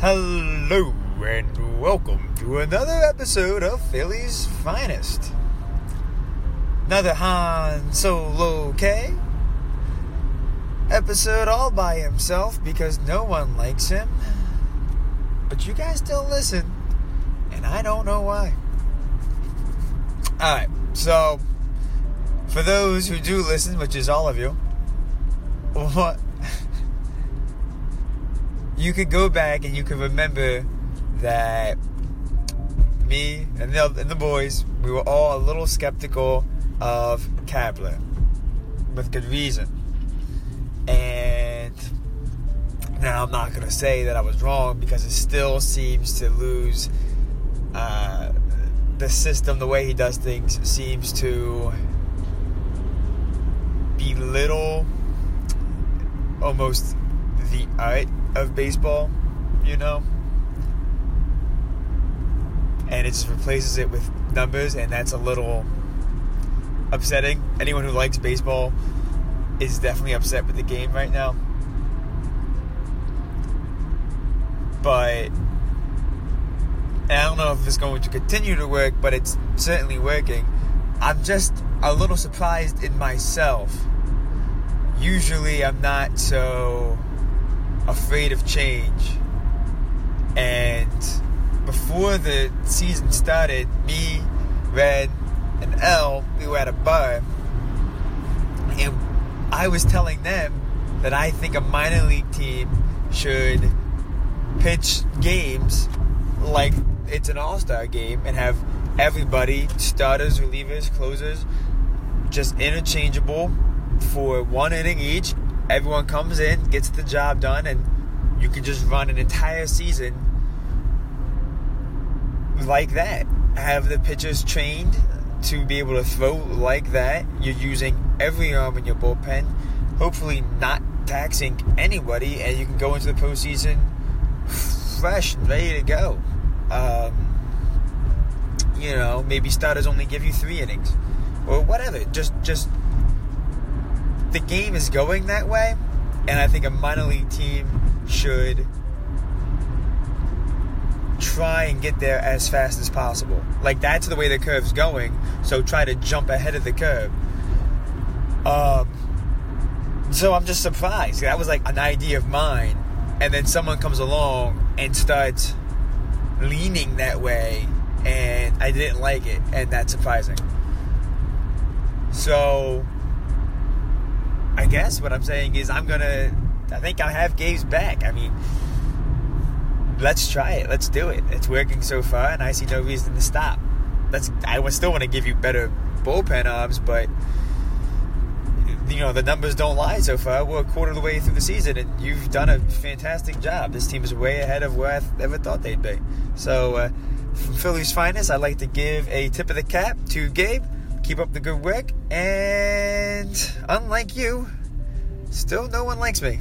Hello and welcome to another episode of Philly's Finest. Another Han Solo K episode all by himself because no one likes him. But you guys still listen, and I don't know why. Alright, so for those who do listen, which is all of you, what you could go back and you could remember that me and the, and the boys, we were all a little skeptical of Kapler with good reason. And now I'm not going to say that I was wrong because it still seems to lose uh, the system, the way he does things seems to belittle almost the art of baseball, you know? And it just replaces it with numbers, and that's a little upsetting. Anyone who likes baseball is definitely upset with the game right now. But I don't know if it's going to continue to work, but it's certainly working. I'm just a little surprised in myself. Usually, I'm not so afraid of change. And before the season started, me, Red, and L, we were at a bar, and I was telling them that I think a minor league team should pitch games like it's an all star game and have everybody, starters, relievers, closers, just interchangeable for one inning each. Everyone comes in, gets the job done, and you can just run an entire season like that. Have the pitchers trained to be able to throw like that. You're using every arm in your bullpen, hopefully not taxing anybody, and you can go into the postseason fresh and ready to go. Um, you know, maybe starters only give you three innings, or whatever. Just, just the game is going that way, and I think a minor league team should try and get there as fast as possible. Like that's the way the curve's going, so try to jump ahead of the curve. Um, so I'm just surprised. That was like an idea of mine, and then someone comes along and starts leaning that way, and I didn't like it, and that's surprising. So I guess what I'm saying is I'm gonna. I think I have Gabe's back. I mean, let's try it. Let's do it. It's working so far, and I see no reason to stop. Let's. I still want to give you better bullpen arms, but you know the numbers don't lie so far. We're a quarter of the way through the season, and you've done a fantastic job. This team is way ahead of where I ever thought they'd be. So, uh, from Philly's finest, I'd like to give a tip of the cap to Gabe. Keep up the good work, and unlike you, still no one likes me.